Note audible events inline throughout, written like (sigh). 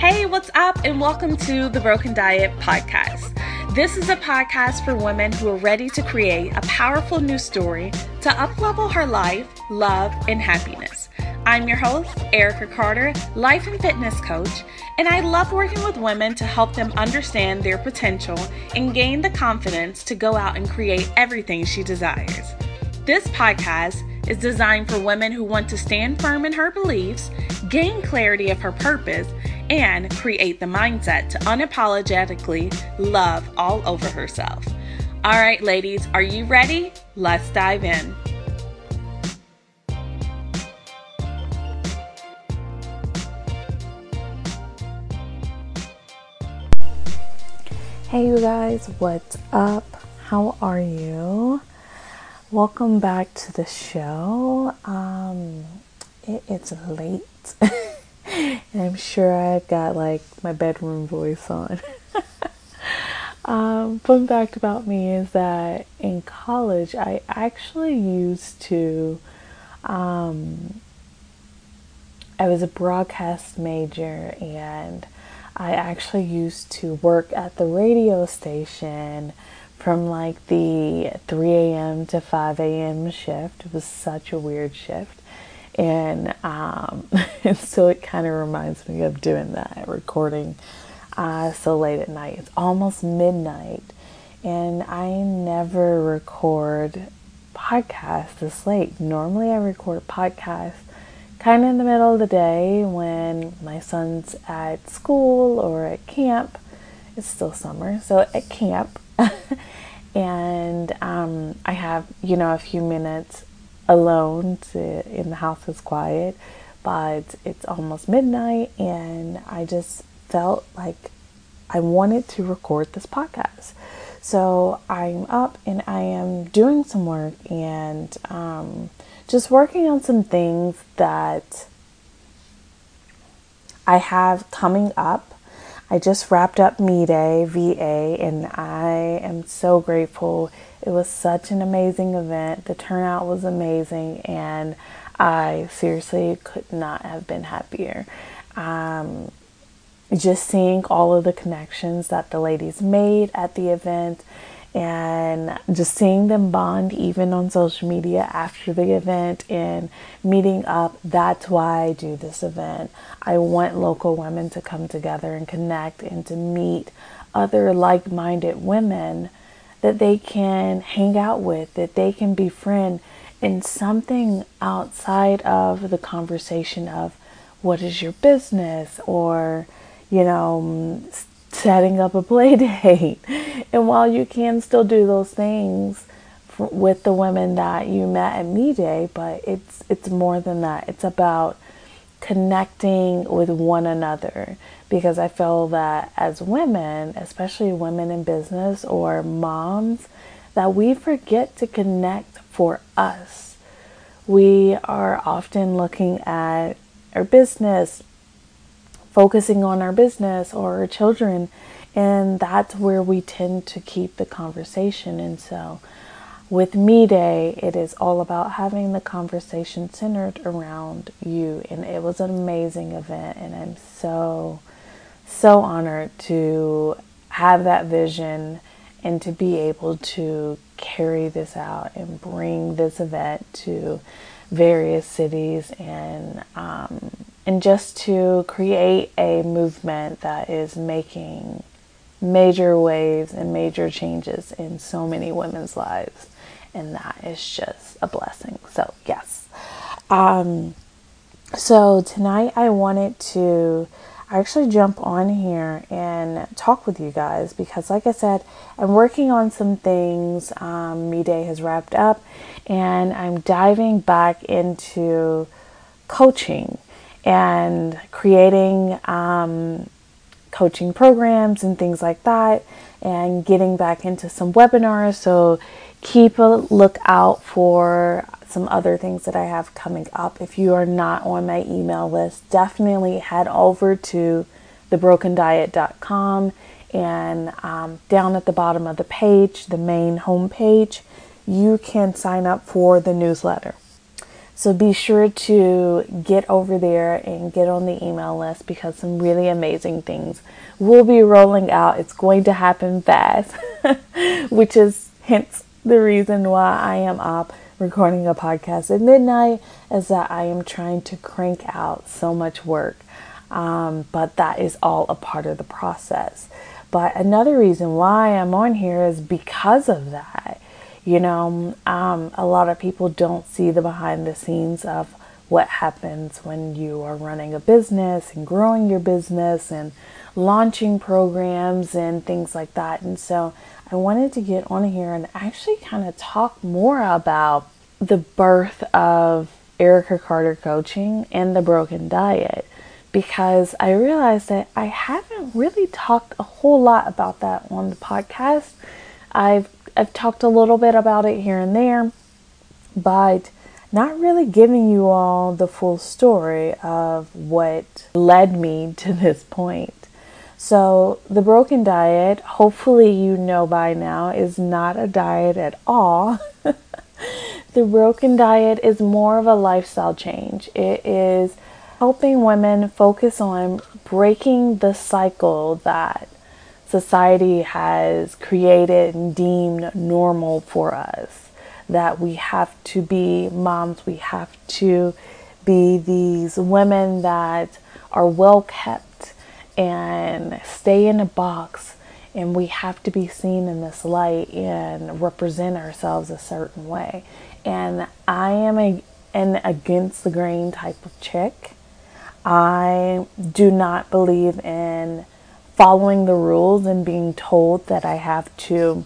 Hey, what's up? And welcome to the Broken Diet Podcast. This is a podcast for women who are ready to create a powerful new story to uplevel her life, love, and happiness. I'm your host, Erica Carter, life and fitness coach, and I love working with women to help them understand their potential and gain the confidence to go out and create everything she desires. This podcast is designed for women who want to stand firm in her beliefs, gain clarity of her purpose, and create the mindset to unapologetically love all over herself. All right, ladies, are you ready? Let's dive in. Hey, you guys, what's up? How are you? Welcome back to the show. Um, it, it's late, (laughs) and I'm sure I've got like my bedroom voice on. (laughs) um, fun fact about me is that in college, I actually used to. Um, I was a broadcast major and I actually used to work at the radio station from like the 3 a.m. to 5 a.m. shift. It was such a weird shift. And, um, (laughs) so it kind of reminds me of doing that, recording uh, so late at night. It's almost midnight, and I never record podcasts this late. Normally, I record podcasts kind of in the middle of the day when my son's at school or at camp. It's still summer, so at camp. (laughs) and um, I have, you know, a few minutes alone to, in the house is quiet, but it's almost midnight, and I just felt like I wanted to record this podcast. So I'm up and I am doing some work and um, just working on some things that I have coming up. I just wrapped up Me Day VA and I am so grateful. It was such an amazing event. The turnout was amazing and I seriously could not have been happier. Um, just seeing all of the connections that the ladies made at the event and just seeing them bond even on social media after the event and meeting up that's why i do this event i want local women to come together and connect and to meet other like-minded women that they can hang out with that they can befriend in something outside of the conversation of what is your business or you know mm, setting up a (laughs) play date. And while you can still do those things with the women that you met at Me Day, but it's it's more than that. It's about connecting with one another because I feel that as women, especially women in business or moms, that we forget to connect for us. We are often looking at our business, focusing on our business or our children, and that's where we tend to keep the conversation. And so, with Me Day, it is all about having the conversation centered around you. And it was an amazing event, and I'm so, so honored to have that vision and to be able to carry this out and bring this event to various cities and um, and just to create a movement that is making major waves and major changes in so many women's lives. And that is just a blessing. So yes. Um, so tonight i wanted to actually jump on here and talk with you guys because like i said i'm working on some things um, me day has wrapped up and i'm diving back into coaching and creating um, coaching programs and things like that, and getting back into some webinars. So keep a lookout for some other things that I have coming up. If you are not on my email list, definitely head over to thebrokendiet.com and um, down at the bottom of the page, the main home page, you can sign up for the newsletter. So be sure to get over there and get on the email list because some really amazing things will be rolling out. It's going to happen fast, (laughs) which is hence the reason why I am up recording a podcast at midnight is that I am trying to crank out so much work. Um, but that is all a part of the process. But another reason why I'm on here is because of that. You know, um, a lot of people don't see the behind the scenes of what happens when you are running a business and growing your business and launching programs and things like that. And so I wanted to get on here and actually kind of talk more about the birth of Erica Carter Coaching and the Broken Diet because I realized that I haven't really talked a whole lot about that on the podcast. I've I've talked a little bit about it here and there, but not really giving you all the full story of what led me to this point. So, the broken diet, hopefully, you know by now, is not a diet at all. (laughs) the broken diet is more of a lifestyle change. It is helping women focus on breaking the cycle that society has created and deemed normal for us. That we have to be moms, we have to be these women that are well kept and stay in a box, and we have to be seen in this light and represent ourselves a certain way. And I am a, an against the grain type of chick. I do not believe in following the rules and being told that I have to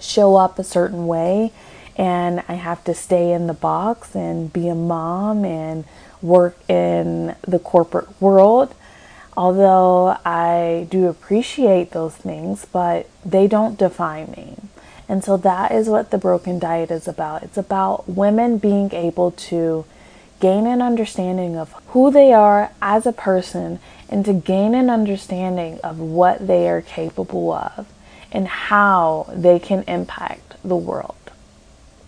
show up a certain way and I have to stay in the box and be a mom and work in the corporate world. Although I do appreciate those things, but they don't define me. And so that is what the broken diet is about. It's about women being able to gain an understanding of who they are as a person and to gain an understanding of what they are capable of and how they can impact the world.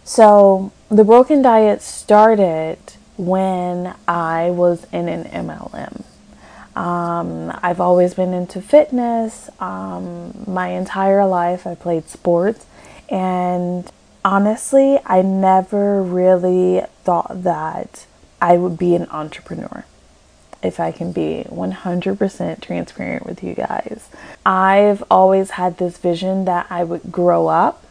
So, the broken diet started when I was in an MLM. Um, I've always been into fitness. Um, my entire life, I played sports. And honestly, I never really thought that I would be an entrepreneur if I can be 100% transparent with you guys. I've always had this vision that I would grow up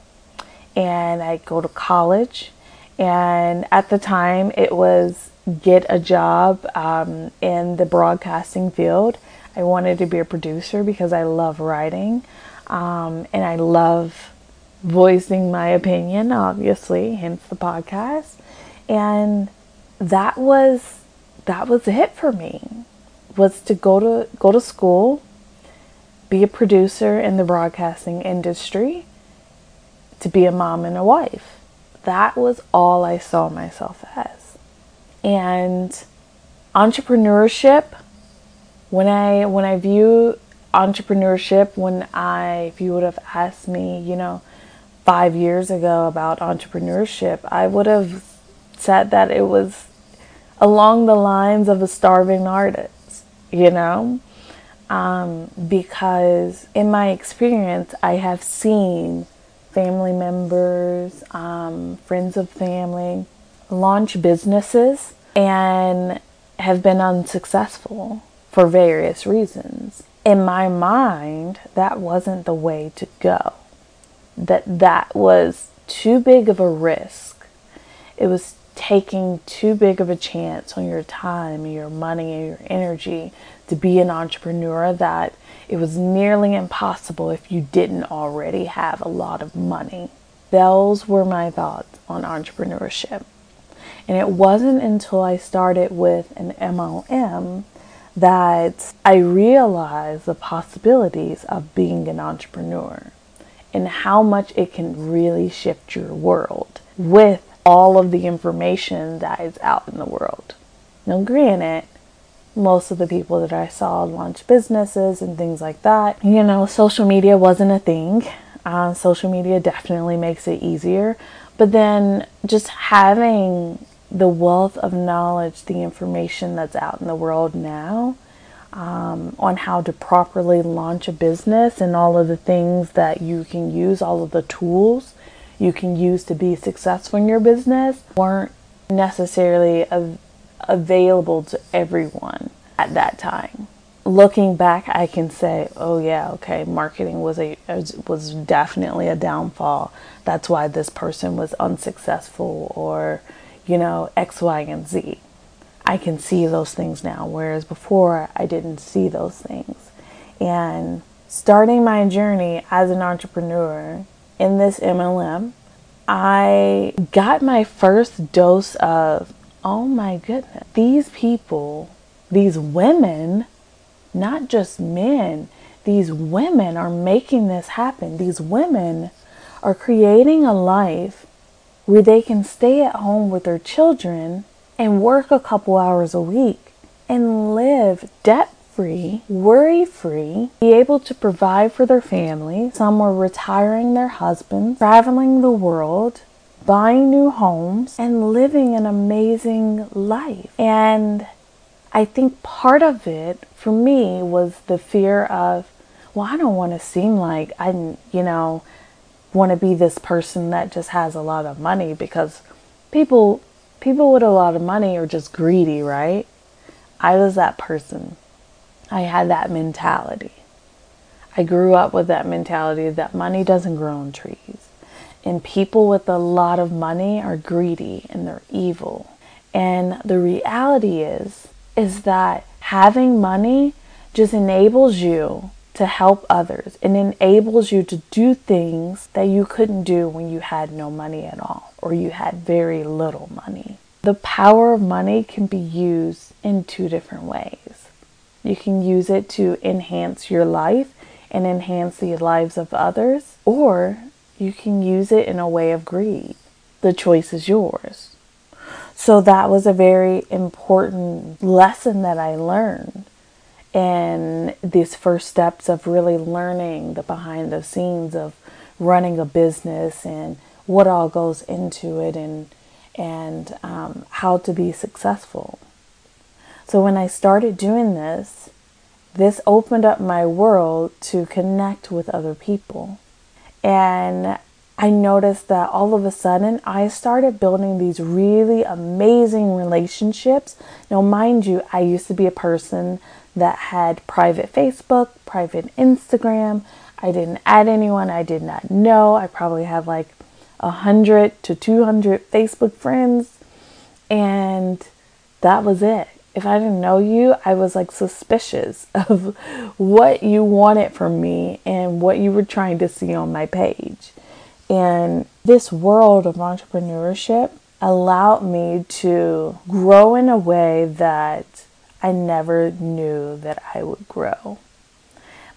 and I'd go to college. And at the time, it was get a job um, in the broadcasting field. I wanted to be a producer because I love writing um, and I love voicing my opinion, obviously, hence the podcast. And that was that was it for me was to go to go to school be a producer in the broadcasting industry to be a mom and a wife that was all i saw myself as and entrepreneurship when i when i view entrepreneurship when i if you would have asked me you know 5 years ago about entrepreneurship i would have said that it was along the lines of a starving artist, you know? Um, because in my experience, I have seen family members, um, friends of family launch businesses and have been unsuccessful for various reasons. In my mind, that wasn't the way to go. That that was too big of a risk. It was taking too big of a chance on your time, your money, and your energy to be an entrepreneur that it was nearly impossible if you didn't already have a lot of money. Those were my thoughts on entrepreneurship. And it wasn't until I started with an MLM that I realized the possibilities of being an entrepreneur and how much it can really shift your world with all of the information that is out in the world. Now, granted, most of the people that I saw launch businesses and things like that, you know, social media wasn't a thing. Uh, social media definitely makes it easier. But then just having the wealth of knowledge, the information that's out in the world now um, on how to properly launch a business and all of the things that you can use, all of the tools you can use to be successful in your business weren't necessarily av- available to everyone at that time. Looking back, I can say, "Oh yeah, okay, marketing was a was definitely a downfall. That's why this person was unsuccessful, or you know X, Y, and Z. I can see those things now, whereas before I didn't see those things. And starting my journey as an entrepreneur in this MLM, I got my first dose of, oh my goodness, these people, these women, not just men, these women are making this happen. These women are creating a life where they can stay at home with their children and work a couple hours a week and live debt free, worry free, be able to provide for their family. Some were retiring their husbands, traveling the world, buying new homes, and living an amazing life. And I think part of it for me was the fear of, well, I don't want to seem like I, you know, want to be this person that just has a lot of money because people people with a lot of money are just greedy, right? I was that person. I had that mentality. I grew up with that mentality that money doesn't grow on trees. And people with a lot of money are greedy and they're evil. And the reality is is that having money just enables you to help others and enables you to do things that you couldn't do when you had no money at all or you had very little money. The power of money can be used in two different ways. You can use it to enhance your life and enhance the lives of others, or you can use it in a way of greed. The choice is yours. So that was a very important lesson that I learned and these first steps of really learning the behind the scenes of running a business and what all goes into it and and um, how to be successful. So when I started doing this, this opened up my world to connect with other people. And I noticed that all of a sudden I started building these really amazing relationships. Now, mind you, I used to be a person that had private Facebook, private Instagram. I didn't add anyone I did not know. I probably had like 100 to 200 Facebook friends, and that was it. If I didn't know you, I was like suspicious (laughs) of what you wanted from me and what you were trying to see on my page. And this world of entrepreneurship allowed me to grow in a way that I never knew that I would grow.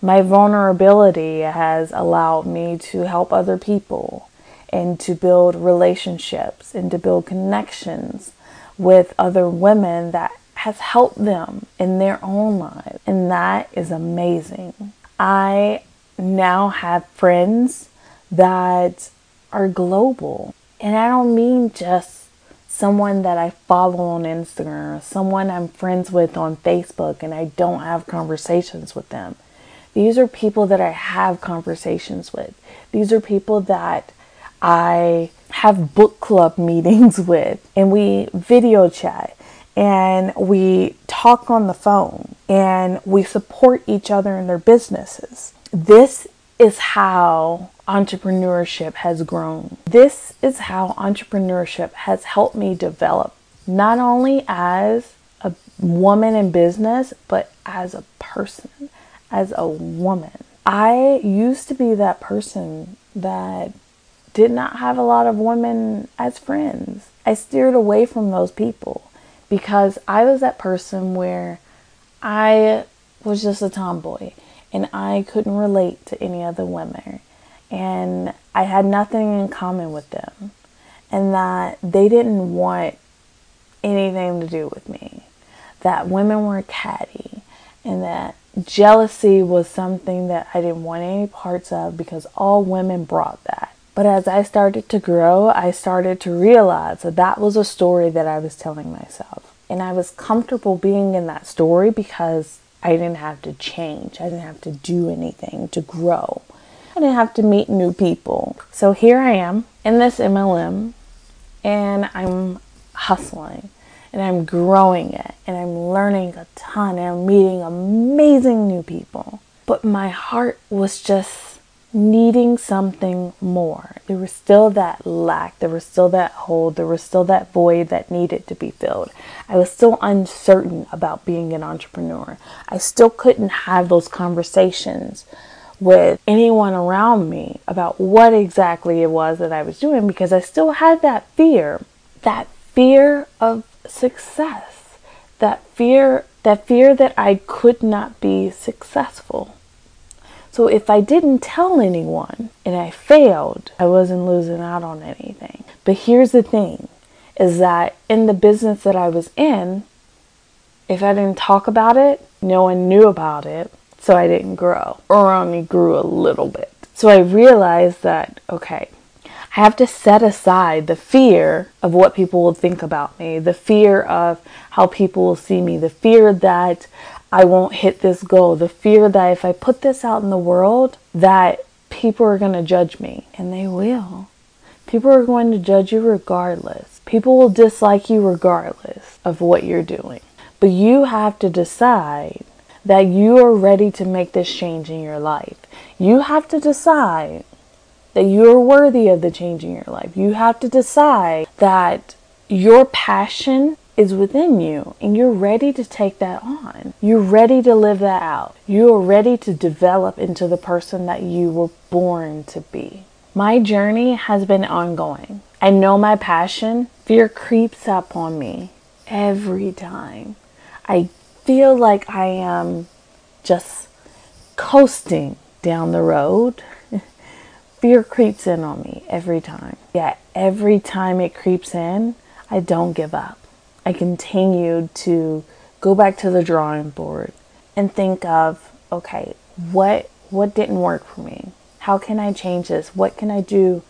My vulnerability has allowed me to help other people and to build relationships and to build connections with other women that has helped them in their own lives. And that is amazing. I now have friends that are global. And I don't mean just someone that I follow on Instagram someone I'm friends with on Facebook and I don't have conversations with them. These are people that I have conversations with. These are people that I have book club (laughs) meetings with and we video chat and we talk on the phone and we support each other in their businesses. This is how entrepreneurship has grown. This is how entrepreneurship has helped me develop, not only as a woman in business, but as a person, as a woman. I used to be that person that did not have a lot of women as friends. I steered away from those people because I was that person where I was just a tomboy and I couldn't relate to any other women and I had nothing in common with them, and that they didn't want anything to do with me, that women were catty, and that jealousy was something that I didn't want any parts of because all women brought that. But as I started to grow, I started to realize that that was a story that I was telling myself. And I was comfortable being in that story because I didn't have to change. I didn't have to do anything to grow. I didn't have to meet new people. So here I am in this MLM and I'm hustling and I'm growing it and I'm learning a ton and I'm meeting amazing new people. But my heart was just needing something more. There was still that lack, there was still that hole, there was still that void that needed to be filled. I was still uncertain about being an entrepreneur. I still couldn't have those conversations with anyone around me about what exactly it was that I was doing because I still had that fear, that fear of success, that fear, that fear that I could not be successful. So if I didn't tell anyone and I failed, I wasn't losing out on anything. But here's the thing is that in the business that I was in, if I didn't talk about it, no one knew about it, so I didn't grow or only grew a little bit. So I realized that, okay, I have to set aside the fear of what people will think about me, the fear of how people will see me, the fear that I won't hit this goal. The fear that if I put this out in the world, that people are going to judge me. And they will. People are going to judge you regardless. People will dislike you regardless of what you're doing. But you have to decide that you are ready to make this change in your life. You have to decide that you are worthy of the change in your life. You have to decide that your passion is within you and you're ready to take that on. You're ready to live that out. You are ready to develop into the person that you were born to be. My journey has been ongoing. I know my passion. Fear creeps up on me every time. I feel like I am just coasting down the road. (laughs) Fear creeps in on me every time. Yet every time it creeps in, I don't give up. I continued to go back to the drawing board and think of, okay, what what didn't work for me? How can I change this? What can I do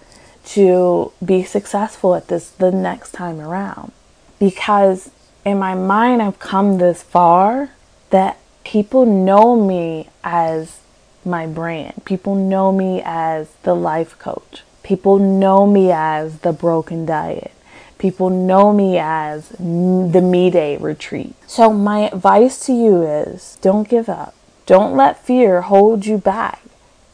to be successful at this the next time around? Because in my mind I've come this far that people know me as my brand. People know me as the life coach. People know me as the broken diet. People know me as the Me Day retreat. So, my advice to you is don't give up. Don't let fear hold you back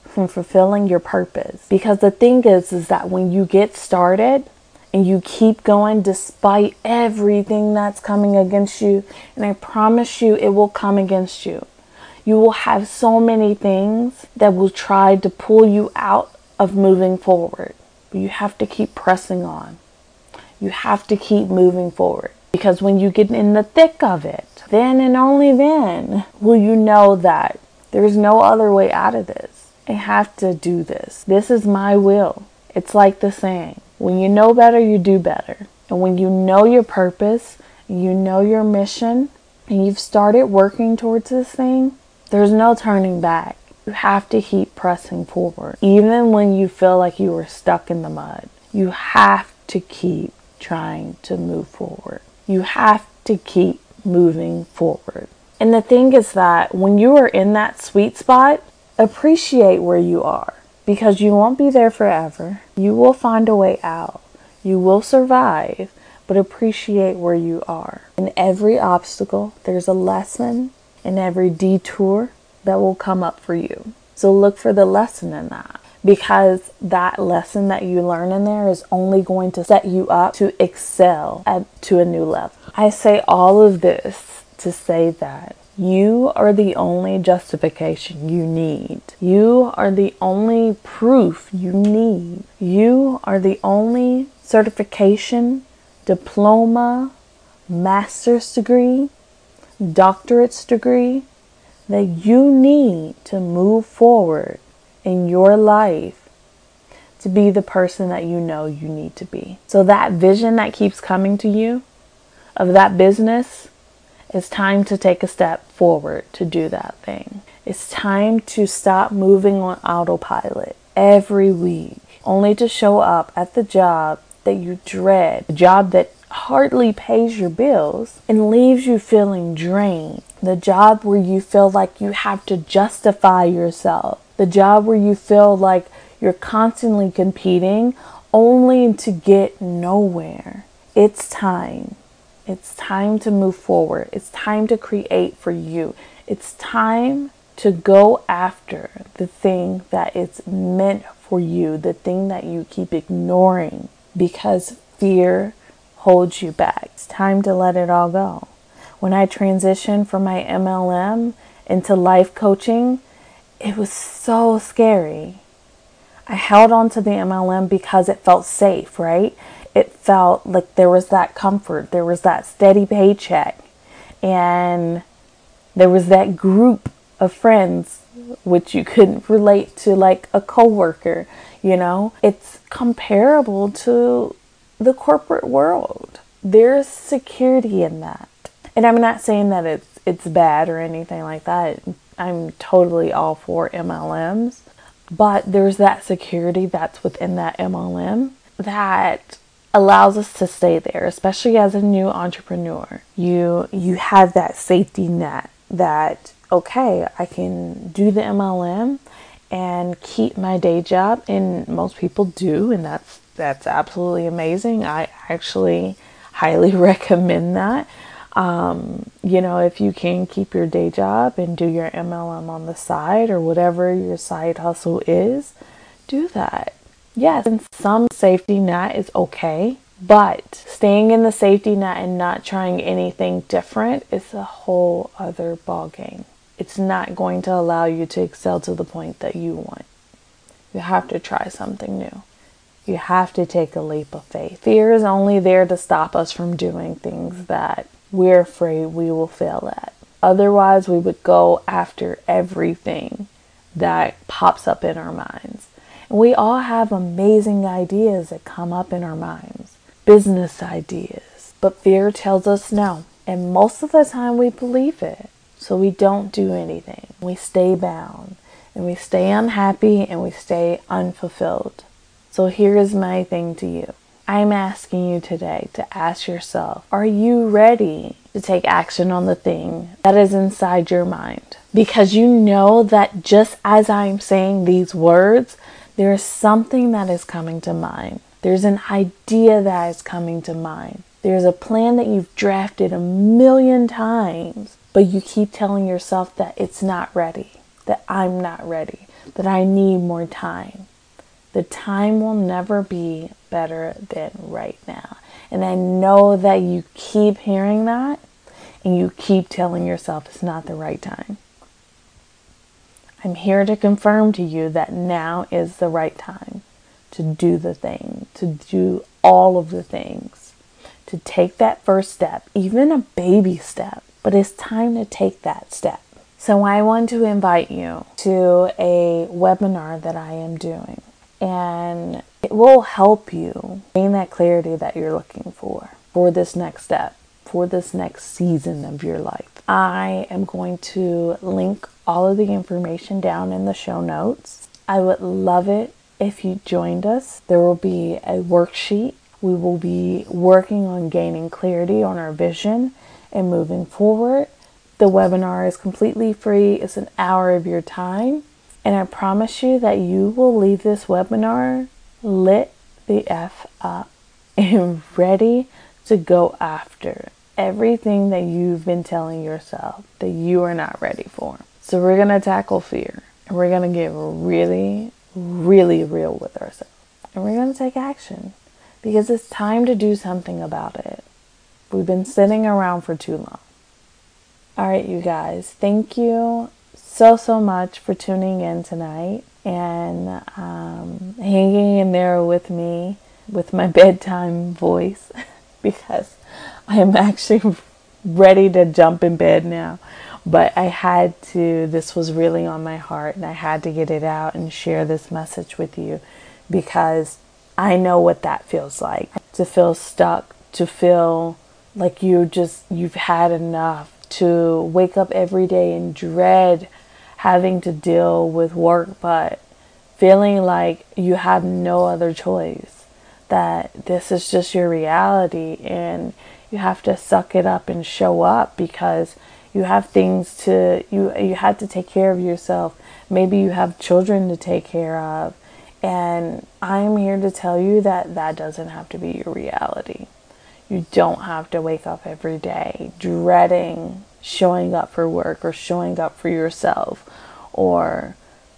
from fulfilling your purpose. Because the thing is, is that when you get started and you keep going despite everything that's coming against you, and I promise you it will come against you. You will have so many things that will try to pull you out of moving forward. But you have to keep pressing on. You have to keep moving forward because when you get in the thick of it, then and only then will you know that there's no other way out of this. I have to do this. This is my will. It's like the saying when you know better, you do better. And when you know your purpose, you know your mission, and you've started working towards this thing, there's no turning back. You have to keep pressing forward. Even when you feel like you are stuck in the mud, you have to keep trying to move forward. You have to keep moving forward. And the thing is that when you are in that sweet spot, appreciate where you are because you won't be there forever. You will find a way out. You will survive, but appreciate where you are. In every obstacle, there's a lesson. In every detour that will come up for you. So look for the lesson in that because that lesson that you learn in there is only going to set you up to excel at, to a new level. I say all of this to say that you are the only justification you need. You are the only proof you need. You are the only certification, diploma, master's degree, doctorate's degree that you need to move forward in your life to be the person that you know you need to be. So, that vision that keeps coming to you of that business, it's time to take a step forward to do that thing. It's time to stop moving on autopilot. every week only to show up at the job that you dread, the job that hardly pays your bills and leaves you feeling drained, the job where you feel like you have to justify yourself, the job where you feel like you're constantly competing only to get nowhere. It's time. It's time to move forward. It's time to create for you. It's time to go after the thing that is meant for you, the thing that you keep ignoring because fear holds you back. It's time to let it all go. When I transitioned from my MLM into life coaching, it was so scary. I held on to the MLM because it felt safe, right? It felt like there was that comfort, there was that steady paycheck, and there was that group of friends which you couldn't relate to like a coworker, you know? It's comparable to the corporate world. There's security in that. And I'm not saying that it's it's bad or anything like that. I'm totally all for MLMs, but there's that security that's within that MLM that allows us to stay there, especially as a new entrepreneur. You you have that safety net that okay, I can do the MLM and keep my day job and most people do and that's that's absolutely amazing. I actually highly (laughs) recommend that. Um, you know, if you can keep your day job and do your MLM on the side or whatever your side hustle is, do that. Yes, and some safety net is okay, but staying in the safety net and not trying anything different is a whole other ballgame. It's not going to allow you to excel to the point that you want. You have to try something new. You have to take a leap of faith. Fear is only there to stop us from doing things that we're afraid we will fail at. Otherwise, we would go after everything that pops up in our minds. And we all have amazing ideas that come up in our minds, business ideas. But fear tells us no. And most of the time, we believe it. So we don't do anything. We stay bound and we stay unhappy and we stay unfulfilled. So here is my thing to you. I'm asking you today to ask yourself Are you ready to take action on the thing that is inside your mind? Because you know that just as I'm saying these words, there is something that is coming to mind. There's an idea that is coming to mind. There's a plan that you've drafted a million times, but you keep telling yourself that it's not ready, that I'm not ready, that I need more time. The time will never be better than right now. And I know that you keep hearing that and you keep telling yourself it's not the right time. I'm here to confirm to you that now is the right time to do the thing, to do all of the things, to take that first step, even a baby step. But it's time to take that step. So I want to invite you to a webinar that I am doing and it will help you gain that clarity that you're looking for for this next step, for this next season of your life. I am going to link all of the information down in the show notes. I would love it if you joined us. There will be a worksheet. We will be working on gaining clarity on our vision and moving forward. The webinar is completely free, it's an hour of your time. And I promise you that you will leave this webinar lit the F up (laughs) and ready to go after everything that you've been telling yourself that you are not ready for. So, we're going to tackle fear and we're going to get really, really real with ourselves. And we're going to take action because it's time to do something about it. We've been sitting around for too long. All right, you guys, thank you so, so much for tuning in tonight and um, hanging in there with me with my (laughs) bedtime voice (laughs) because I am actually ready to jump in bed now. But I had to, this was really on my heart, and I had to get it out and share this message with you because I know what that feels like to feel stuck, to feel like you just, you've had enough, to wake up every day and dread having to deal with work, but feeling like you have no other choice, that this is just your reality and you have to suck it up and show up because you have things to you you have to take care of yourself. Maybe you have children to take care of. And I'm here to tell you that that doesn't have to be your reality. You don't have to wake up every day dreading showing up for work or showing up for yourself or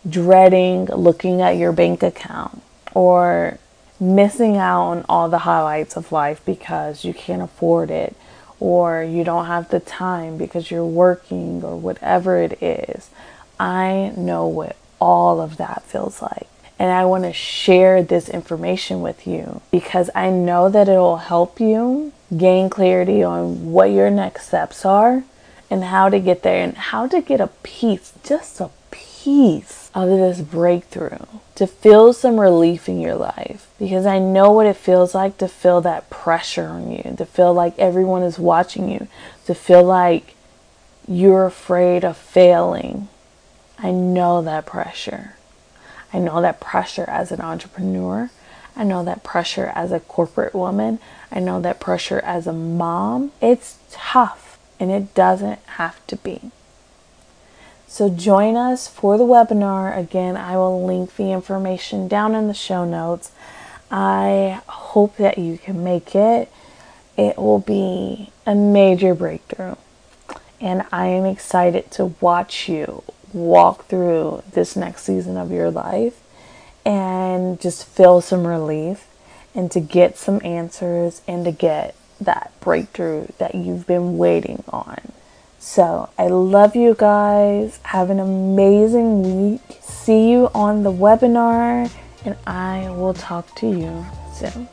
dreading looking at your bank account or missing out on all the highlights of life because you can't afford it or you don't have the time because you're working or whatever it is. I know what all of that feels like. And I want to share this information with you because I know that it will help you gain clarity on what your next steps are and how to get there and how to get a piece, just a piece of this breakthrough to feel some relief in your life because I know what it feels like to feel that pressure on you, to feel like everyone is watching you, to feel like you're afraid of failing. I know that pressure. I know that pressure as an entrepreneur. I know that pressure as a corporate woman. I know that pressure as a mom. It's tough and it doesn't have to be. So join us for the webinar. Again, I will link the information down in the show notes. I hope that you can make it. It will be a major breakthrough. And I am excited to watch you walk through this next season of your life and just feel some relief and to get some answers and to get that breakthrough that you've been waiting on. So I love you guys. Have an amazing week. See you on the webinar, and I will talk to you soon.